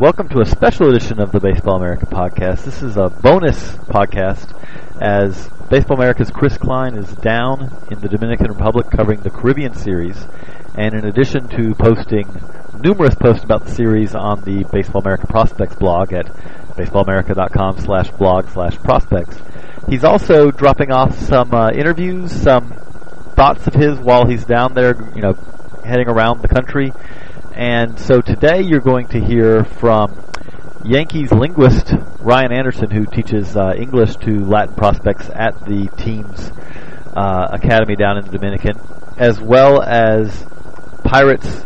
Welcome to a special edition of the Baseball America podcast. This is a bonus podcast as Baseball America's Chris Kline is down in the Dominican Republic covering the Caribbean Series. And in addition to posting numerous posts about the series on the Baseball America Prospects blog at baseballamerica.com slash blog slash prospects, he's also dropping off some uh, interviews, some thoughts of his while he's down there, you know, heading around the country. And so today you're going to hear from Yankees linguist Ryan Anderson, who teaches uh, English to Latin prospects at the team's uh, academy down in the Dominican, as well as Pirates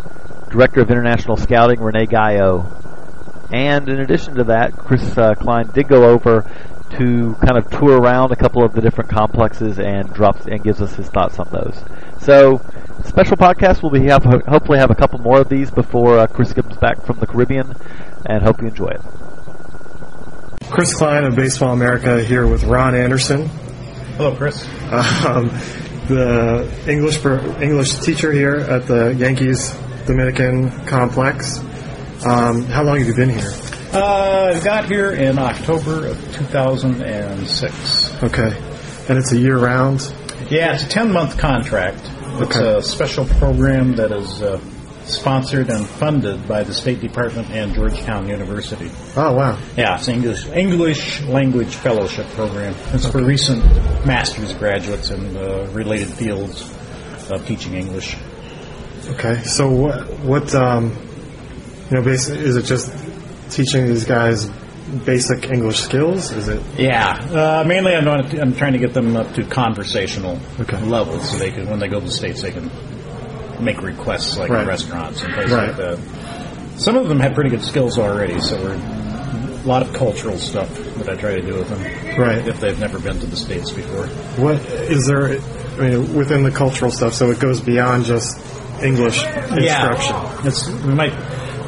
Director of International Scouting Rene Gayo. And in addition to that, Chris uh, Kline did go over to kind of tour around a couple of the different complexes and drops and gives us his thoughts on those. So, special podcast. We'll be have hopefully have a couple more of these before uh, Chris comes back from the Caribbean, and hope you enjoy it. Chris Kline of Baseball America here with Ron Anderson, Hello, Chris. um, the English English teacher here at the Yankees Dominican complex. Um, how long have you been here? Uh, I got here in October of 2006. Okay, and it's a year round. Yeah, it's a 10 month contract. It's Okay. a special program that is uh, sponsored and funded by the State Department and Georgetown University. Oh wow. Yeah, it's English English language fellowship program. It's for recent master's graduates in uh, related fields of teaching English. Okay, so what what um, you know, basically, is it just teaching these guys basic English skills? Is it Yeah, uh, mainly I'm, not, I'm trying to get them up to conversational Okay. levels, so they can, when they go to the states, they can make requests like Right. in restaurants and places Right. like that. Some of them have pretty good skills already, so we're a lot of cultural stuff that I try to do with them. Right. If they've never been to the states before. what is there? I mean, within the cultural stuff, so it goes beyond just English instruction. Yeah, it's we might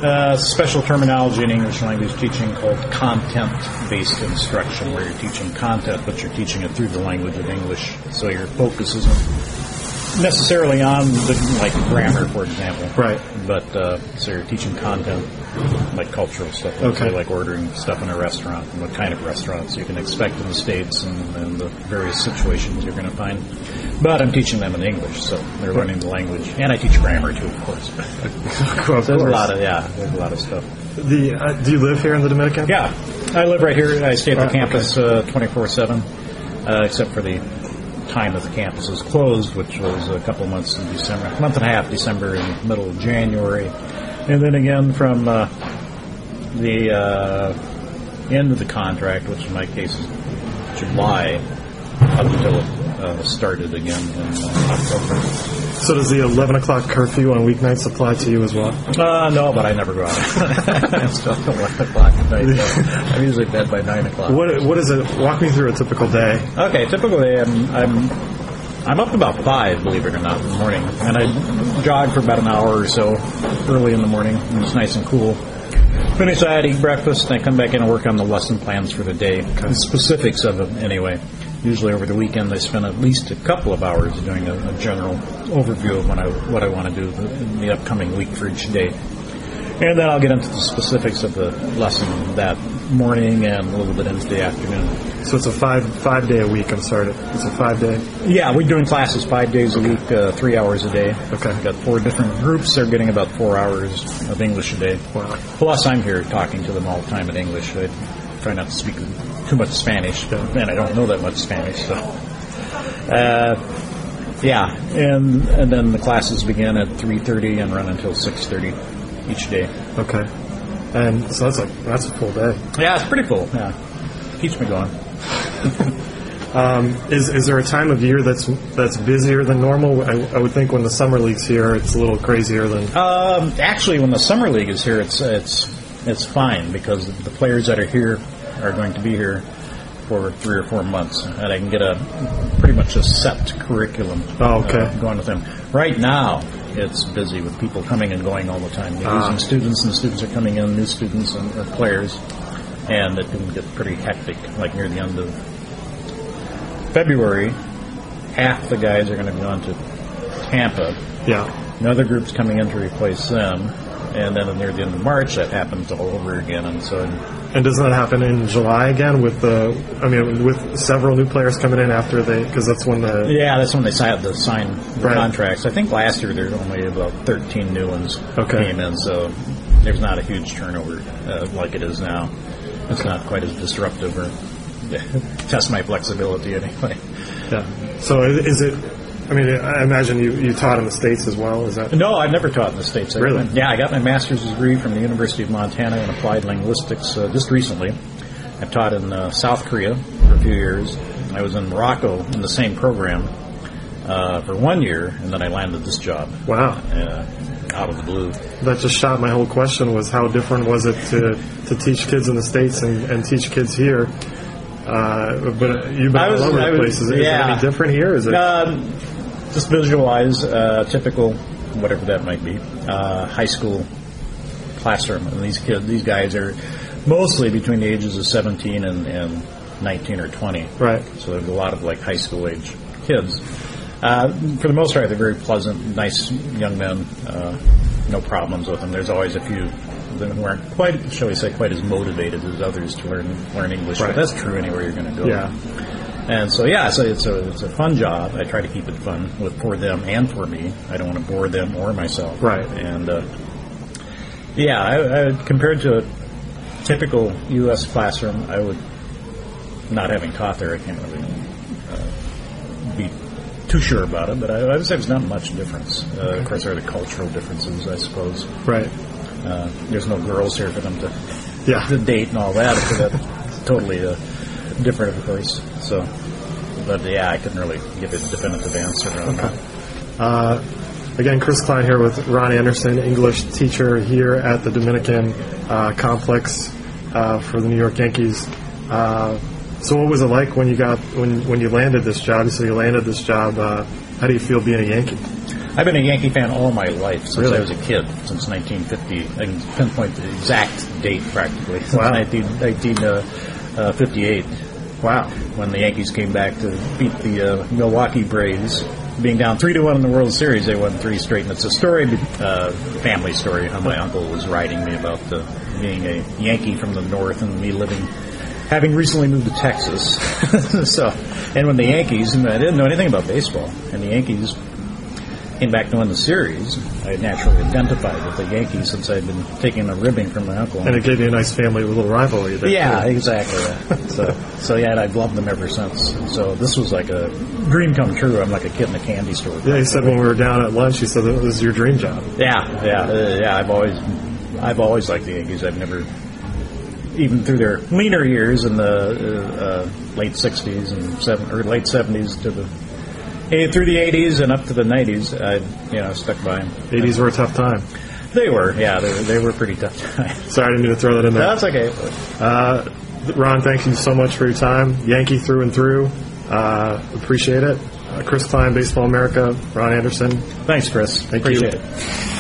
uh, special terminology in English language teaching called content-based instruction, where you're teaching content, but you're teaching it through the language of English. So your focus isn't necessarily on the, like grammar, for example, Right. But uh, so you're teaching content, like cultural stuff, let's Okay. say, like ordering stuff in a restaurant and what kind of restaurants you can expect in the states and, and the various situations you're going to find. But I'm teaching them in English, so they're learning the language, and I teach grammar too, of course. Of There's a lot of yeah, there's a lot of stuff. The uh, do you live here in the Dominican? Yeah, I live right here. I stay at the campus twenty four seven, except for the time that the campus was closed, which was a couple months in December, a month and a half, December and middle of January, and then again from uh, the uh, end of the contract, which in my case is July, up until uh, started again in uh, October. So does the 11 o'clock curfew on weeknights apply to you as well? Uh, no, but I never go out. I'm still at 11 o'clock at night. so I'm usually in bed by 9 o'clock. What what is it? Walk me through a typical day. Okay, typically I'm, I'm, I'm up about 5, believe it or not, in the morning. And I jog for about an hour or so early in the morning when it's nice and cool. Finish that, eat breakfast, and I come back in and work on the lesson plans for the day. The specifics of them, anyway. Usually over the weekend, I spend at least a couple of hours doing a, a general overview of what I, what I want to do in the upcoming week for each day. And then I'll get into the specifics of the lesson that morning and a little bit into the afternoon. So it's a five five day a week. I'm sorry, it's a five day. Yeah, we're doing classes five days a week, uh, three hours a day. Okay. We've got four different groups. They're getting about four hours of English a day. Wow. Plus, I'm here talking to them all the time in English. I try not to speak too much Spanish, and I don't know that much Spanish, so. Uh, yeah, and and then the classes begin at 3:30 and run until 6:30 each day. Okay. And so that's like that's a full day. Yeah, it's pretty full. Yeah, keeps me going. Um, is is there a time of year that's that's busier than normal? I, I would think when the summer league's here, it's a little crazier than. Um, actually, when the summer league is here, it's it's it's fine because the players that are here are going to be here for three or four months, and I can get a pretty much a set curriculum. Oh, okay. uh, going with them. Right now, it's busy with people coming and going all the time. They're Ah. losing students, and students are coming in, new students and players, and it can get pretty hectic. Like near the end of February, half the guys are going to be on to Tampa. Yeah. Another group's coming in to replace them, and then near the end of March, that happens all over again. And so, And doesn't that happen in July again with the? I mean, with several new players coming in after they because that's when the. yeah, that's when they signed the sign Right. contracts. I think last year there's only about 13 new ones Okay. came in, so there's not a huge turnover uh, like it is now. It's not quite as disruptive or test my flexibility anyway. Yeah. So is it? I mean, I imagine you, you taught in the states as well. Is that? No, I've never taught in the States. I- Really? Yeah, I got my master's degree from the University of Montana in applied linguistics uh, just recently. I've taught in uh, South Korea for a few years. I was in Morocco in the same program uh, for one year, and then I landed this job Wow. uh, out of the blue. That just shot my whole question was how different was it to, to teach kids in the states and, and teach kids here? Uh, but you've been I was- all over I the was- place. Is it yeah. any different here? Is it? Um, just visualize uh, typical, whatever that might be, uh, high school classroom. And these kids, these guys are mostly between the ages of 17 and, and 19 or 20. Right. So there's a lot of like high school age kids. Uh, for the most part, they're very pleasant, nice young men. Uh, no problems with them. There's always a few that weren't quite, shall we say, quite as motivated as others to learn learn English. Right. But that's true anywhere you're going to go. yeah. And so yeah, so it's a it's a fun job. I try to keep it fun with for them and for me. I don't want to bore them or myself. Right. And uh, yeah, I, I, compared to a typical U.S. classroom, I would not having taught there, I can't really uh, be too sure about it. But I, I would say there's not much difference. Uh, of course, there are the cultural differences, I suppose. Right. Uh, there's no girls here for them to Yeah. the date and all that. So that's totally uh, different, of course. So, but yeah, I couldn't really give a definitive answer on that. Uh, again, Chris Kline here with Ron Anderson, English teacher here at the Dominican uh, complex uh, for the New York Yankees. Uh, so, what was it like when you got when when you landed this job? You said you landed this job. Uh, how do you feel being a Yankee? I've been a Yankee fan all my life since Really? I was a kid, since 1950. I can pinpoint the exact date practically. Since Wow. 19, 1958. Wow. when the Yankees came back to beat the uh, Milwaukee Braves. Being down three to one in the World Series, they won three straight, and it's a story, uh, family story. How my uncle was writing me about uh, being a Yankee from the north and me living, having recently moved to Texas. so, and when the Yankees, and I didn't know anything about baseball, and the Yankees came back to win the series, I naturally identified with the Yankees since I'd been taking a ribbing from my uncle. And it gave you a nice family little rivalry there. Yeah, too. exactly. so, so yeah, and I've loved them ever since. So this was like a dream come true. I'm like a kid in a candy store. Yeah, he said when we were down at lunch, he said that is your dream job. Yeah, yeah, uh, yeah. I've always, I've always liked the Yankees. I've never, even through their leaner years in the uh, uh, late '60s and seven or late '70s to the eh, through the '80s and up to the '90s, I you know stuck by them. 80s were a tough time. They were, yeah, they were, they were pretty tough times. Sorry, I didn't mean to throw that in there. That's okay. Uh, Ron, thank you so much for your time. Yankee through and through. Uh, appreciate it. Uh, Chris Kline, Baseball America, Ron Anderson. Thanks, Chris. Thank you. Appreciate it.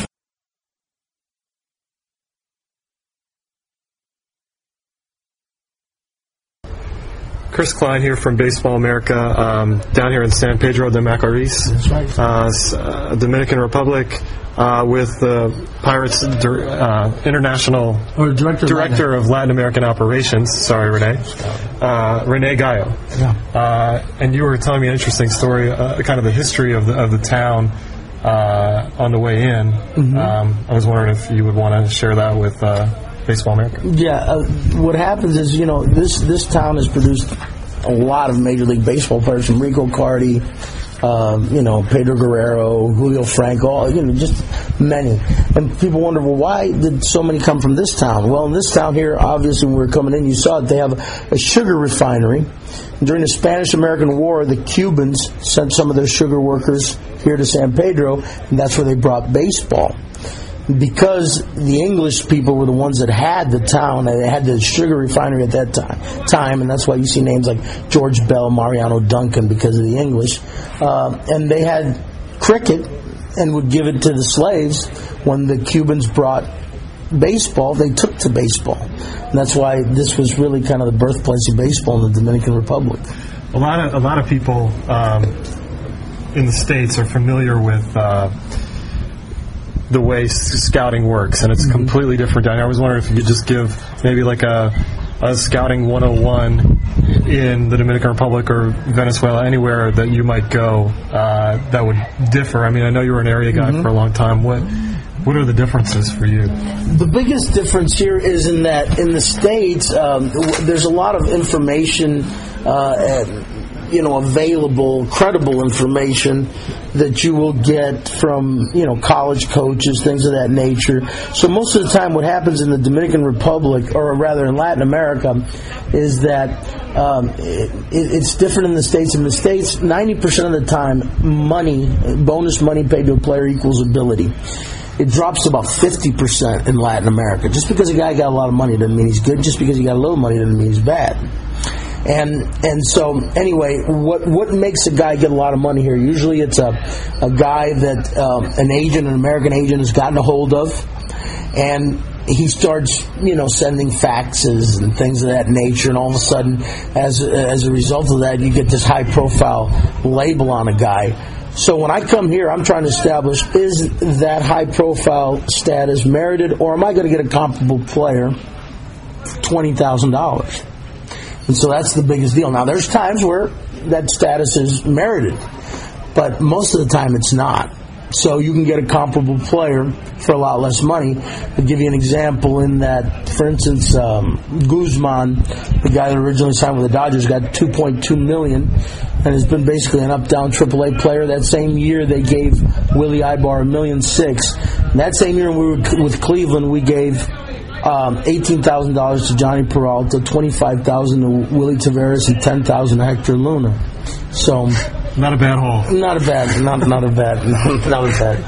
Chris Kline here from Baseball America, um, down here in San Pedro de Macorís, uh, uh, Dominican Republic, uh, with the Pirates uh, International Or director of Director of Latin American Operations. Sorry, Rene. Uh, Rene Gayo. Yeah. Uh, and you were telling me an interesting story, uh, kind of the history of the, of the town uh, on the way in. Um, I was wondering if you would want to share that with uh, Baseball America. Yeah, uh, what happens is, you know, this this town has produced a lot of Major League Baseball players from Rico Carty, um, you know, Pedro Guerrero, Julio Franco, you know, just many. And people wonder, well, why did so many come from this town? Well, in this town here, obviously, when we were coming in, you saw it. They have a sugar refinery. During the Spanish-American War, the Cubans sent some of their sugar workers here to San Pedro, and that's where they brought baseball because the English people were the ones that had the town, they had the sugar refinery at that time, time and that's why you see names like George Bell, Mariano Duncan, because of the English. Uh, and they had cricket and would give it to the slaves when the Cubans brought baseball, they took to baseball. And that's why this was really kind of the birthplace of baseball in the Dominican Republic. A lot of a lot of people um, in the states are familiar with uh, the way scouting works, and it's completely different. I was wondering if you could just give maybe like a, a scouting 101 in the Dominican Republic or Venezuela, anywhere that you might go uh, that would differ. I mean, I know you were an area guy for a long time. What what are the differences for you? The biggest difference here is in that in the states, um, w- there's a lot of information, uh, and, you know, available, credible information that you will get from you know college coaches, things of that nature. So most of the time, what happens in the Dominican Republic, or rather in Latin America, is that um, it, it's different in the states. In the states, 90% of the time, money, bonus money paid to a player equals ability it drops about 50% in Latin America. Just because a guy got a lot of money doesn't mean he's good. Just because he got a little money doesn't mean he's bad. And and so anyway, what what makes a guy get a lot of money here? Usually, it's a a guy that um, an agent, an American agent, has gotten a hold of, and he starts, you know, sending faxes and things of that nature, and all of a sudden, as as a result of that, you get this high profile label on a guy. So when I come here, I'm trying to establish is that high profile status merited, or am I going to get a comparable player twenty thousand dollars? And so that's the biggest deal. Now, there's times where that status is merited, but most of the time it's not. So you can get a comparable player for a lot less money. I'll give you an example in that, for instance, um, Guzman, the guy that originally signed with the Dodgers, got 2.2 million and has been basically an up-down AAA player. That same year, they gave Willy Aybar a million six. And that same year, we were with Cleveland, we gave um, eighteen thousand dollars to Jhonny Peralta, twenty five thousand to Willy Taveras, and ten thousand to Hector Luna. So Not a bad haul. not a bad, not not a bad, not a bad.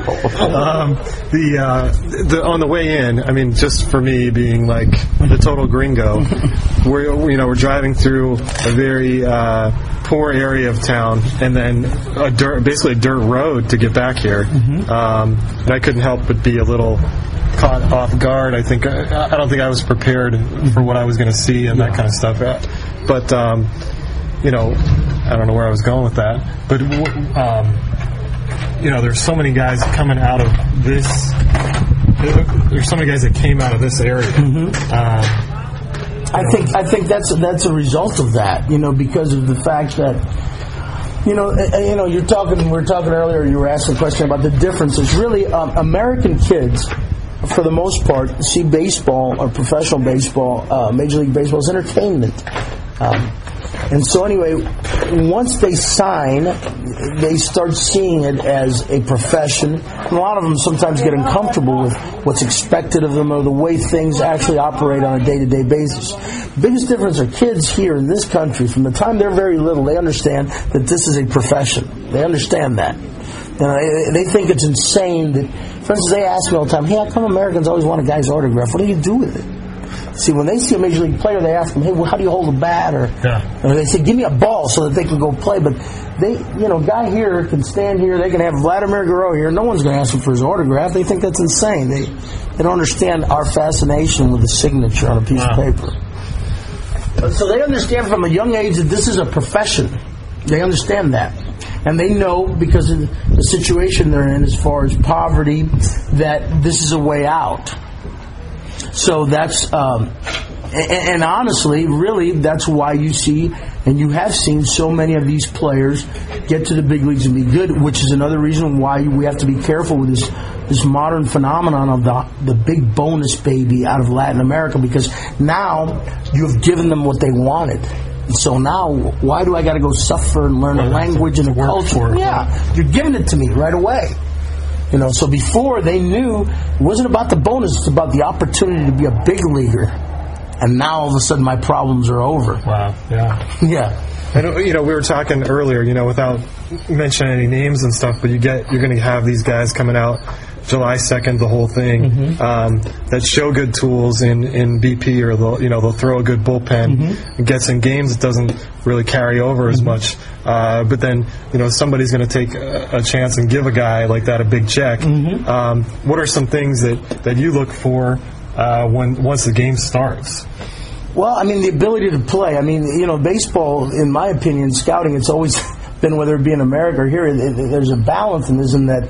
Um, the uh, the on the way in, I mean, just for me being like the total gringo, we're you know we're driving through a very uh, poor area of town, and then a dirt, basically a dirt road to get back here, um, and I couldn't help but be a little caught off guard. I think I, I don't think I was prepared for what I was going to see and that kind of stuff. Uh, But um, you know, I don't know where I was going with that, but. Um, you know, there's so many guys coming out of this. There's so many guys that came out of this area. Uh, I think I think that's that's a result of that, you know, because of the fact that you know, you know, you're talking. We were talking earlier. You were asking a question about the differences. Really, um, American kids, for the most part, see baseball or professional baseball, uh, Major League Baseball as entertainment. Um, and so, anyway, once they sign, they start seeing it as a profession. And a lot of them sometimes get uncomfortable with what's expected of them or the way things actually operate on a day-to-day basis. The biggest difference are kids here in this country. From the time they're very little, they understand that this is a profession. They understand that. You know, they, they think it's insane that, for instance, they ask me all the time, "Hey, how come Americans always want a guy's autograph? What do you do with it?" See, when they see a major league player, they ask them, "Hey, well, how do you hold a bat?" Or, Yeah. or they say, "Give me a ball so that they can go play." But they, you know, guy here can stand here. They can have Vladimir Guerrero here. No one's going to ask him for his autograph. They think that's insane. They they don't understand our fascination with a signature on a piece Wow. of paper. So they understand from a young age that this is a profession. They understand that. And they know because of the situation they're in as far as poverty that this is a way out. So that's, um, and, and honestly, really, that's why you see, and you have seen so many of these players get to the big leagues and be good, which is another reason why we have to be careful with this this modern phenomenon of the the big bonus baby out of Latin America because now you have given them what they wanted. And So now, why do I got to go suffer and learn a language and a culture? yeah, you're giving it to me right away. You know, so before they knew it wasn't about the bonus; it's about the opportunity to be a big leaguer. And now all of a sudden, my problems are over. Wow. Yeah. Yeah. And you know, we were talking earlier, you know, without mentioning any names and stuff, but you get you're going to have these guys coming out July 2nd, the whole thing um, that show good tools in, in BP, or they'll you know they'll throw a good bullpen. It gets in games, it doesn't really carry over as much. Uh, but then you know somebody's going to take a, a chance and give a guy like that a big check. Um, what are some things that that you look for uh, when once the game starts? Well, I mean, the ability to play. I mean, you know, baseball, in my opinion, scouting, it's always been, whether it be in America or here, there's a balance in this in that,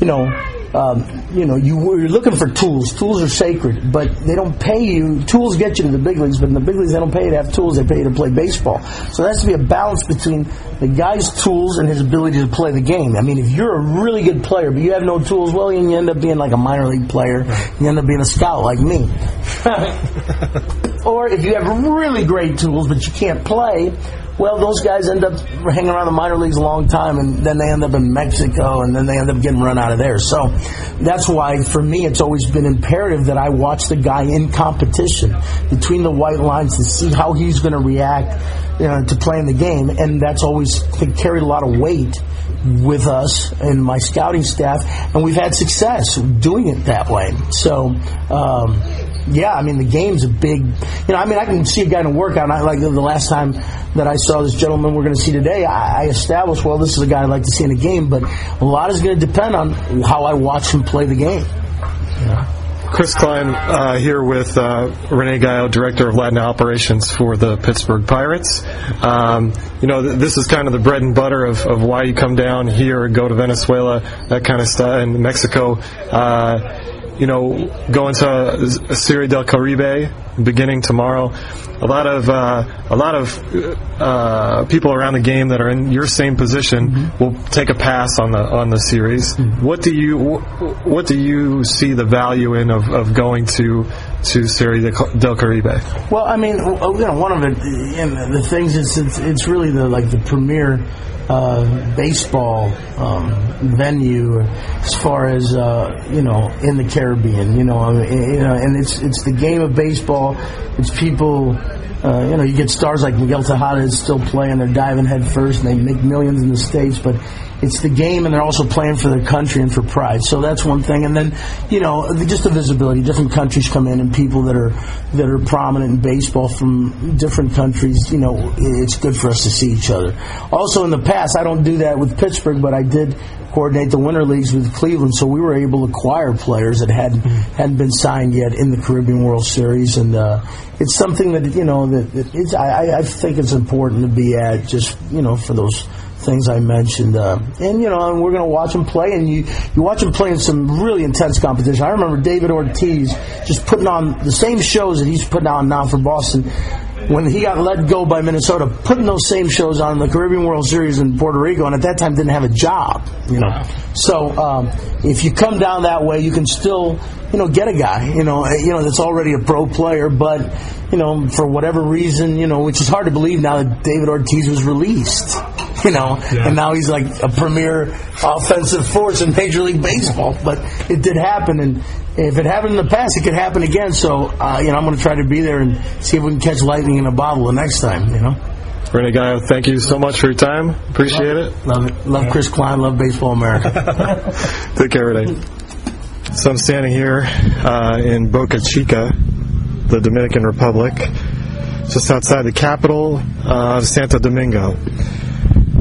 you know, um, you know, you, you're looking for tools. Tools are sacred, but they don't pay you. Tools get you to the big leagues, but in the big leagues, they don't pay you to have tools. They pay you to play baseball. So there has to be a balance between the guy's tools and his ability to play the game. I mean, if you're a really good player, but you have no tools, well, you end up being like a minor league player. You end up being a scout like me. Or if you have really great tools but you can't play, well, those guys end up hanging around the minor leagues a long time, and then they end up in Mexico, and then they end up getting run out of there. So that's why, for me, it's always been imperative that I watch the guy in competition between the white lines to see how he's going to react you know, to playing the game, and that's always carried a lot of weight with us and my scouting staff, and we've had success doing it that way. So. Um, yeah, I mean the game's a big. You know, I mean I can see a guy in a workout. And I, like the last time that I saw this gentleman we're going to see today, I, I established well this is a guy I'd like to see in a game, but a lot is going to depend on how I watch him play the game. Yeah. Chris Kline uh, here with uh, Rene Gayo, Director of Latin Operations for the Pittsburgh Pirates. Um, you know, th- this is kind of the bread and butter of, of why you come down here and go to Venezuela, that kind of stuff, and Mexico. Uh, you know, going to Serie del Caribe beginning tomorrow. A lot of uh, a lot of uh, people around the game that are in your same position will take a pass on the on the series. What do you what do you see the value in of, of going to to Serie del Caribe? Well, I mean, you know, one of it, you know, the things is it's, it's really the like the premier uh, baseball um, venue as far as uh, you know in the Caribbean. You know, mean, you know, and it's it's the game of baseball. It's people. Uh, you know, you get stars like Miguel Tejada is still playing. They're diving head first, and they make millions in the states. But it's the game, and they're also playing for their country and for pride. So that's one thing. And then, you know, just the visibility. Different countries come in, and people that are that are prominent in baseball from different countries. You know, it's good for us to see each other. Also, in the past, I don't do that with Pittsburgh, but I did coordinate the winter leagues with Cleveland, so we were able to acquire players that hadn't hadn't been signed yet in the Caribbean World Series, and uh, it's something that you know that, that it's, I, I- I think it's important to be at just you know for those things I mentioned, uh, and you know, and we're going to watch him play, and you you watch him play in some really intense competition. I remember David Ortiz just putting on the same shows that he's putting on now for Boston. When he got let go by Minnesota, putting those same shows on the Caribbean World Series in Puerto Rico, and at that time didn't have a job, you know. So um, if you come down that way, you can still, you know, get a guy, you know, you know that's already a pro player, but you know, for whatever reason, you know, which is hard to believe now that David Ortiz was released, you know, and now he's like a premier offensive force in Major League Baseball. But it did happen, and if it happened in the past, it could happen again. So, uh, you know, I'm going to try to be there and see if we can catch lightning in a bottle the next time, you know. Rene Gayo, thank you so much for your time. Appreciate it. Love it. Love Chris Kline. Love Baseball America. Take care, Rene. So I'm standing here uh, in Boca Chica, the Dominican Republic, just outside the capital uh, of Santo Domingo.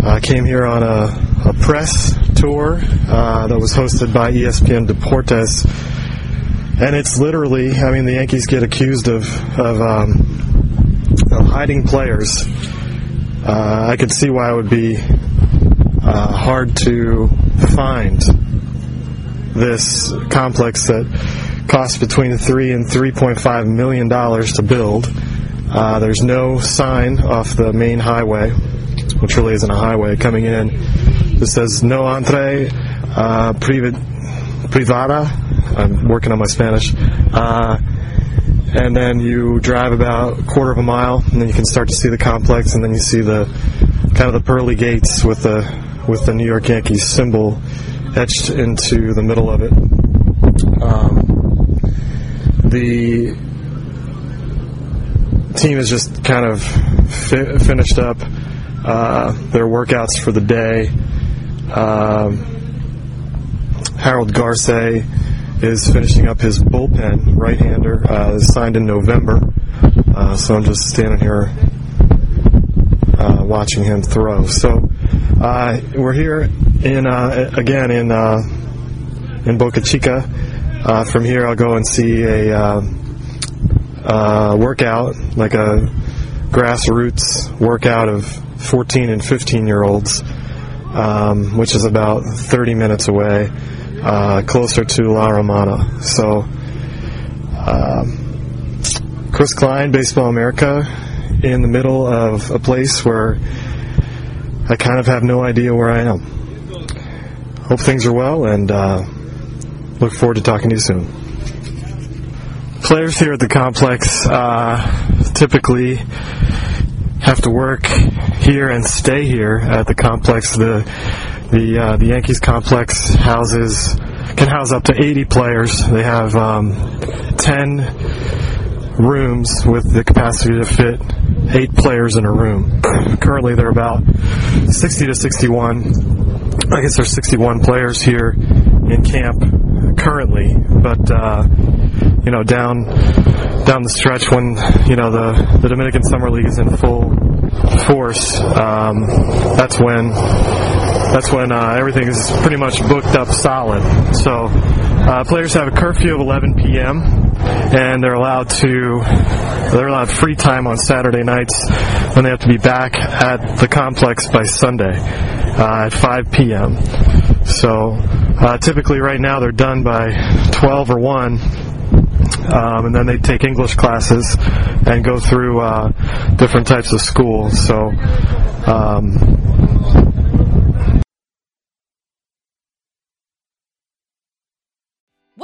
I came here on a, a press tour uh, that was hosted by ESPN Deportes, and it's literally, I mean, the Yankees get accused of of, um, of hiding players. Uh, I could see why it would be uh, hard to find this complex that costs between three and three point five million dollars to build. Uh, there's no sign off the main highway, which really isn't a highway, coming in. It says no entre uh, privada. I'm working on my Spanish. Uh, and then you drive about a quarter of a mile, and then you can start to see the complex, and then you see the kind of the pearly gates with the with the New York Yankees symbol etched into the middle of it. Um, the team has just kind of fi- finished up uh, their workouts for the day. Um, Harold Garce is finishing up his bullpen right-hander, uh, signed in November. Uh, so I'm just standing here uh, watching him throw. So uh, we're here in uh, again in uh, in Boca Chica. Uh, from here, I'll go and see a uh, uh, workout, like a grassroots workout of 14 and 15 year olds, um, which is about 30 minutes away, uh, closer to La Romana. So, um, Chris Kline, Baseball America, in the middle of a place where I kind of have no idea where I am. Hope things are well and uh, look forward to talking to you soon. Players here at the complex uh, typically have to work here and stay here at the complex. The the uh, the Yankees complex houses can house up to 80 players. They have um, 10 rooms with the capacity to fit eight players in a room. Currently, there are about 60 to 61. I guess there's 61 players here in camp currently, but uh, you know down down the stretch when you know the the Dominican Summer League is in full force, um, that's when that's when uh, everything is pretty much booked up solid. So uh, players have a curfew of 11 p.m. and they're allowed to they're allowed free time on Saturday nights when they have to be back at the complex by Sunday uh, at 5 p.m. So uh, typically right now they're done by 12 or 1 um, and then they take English classes and go through uh, different types of school. So. Um,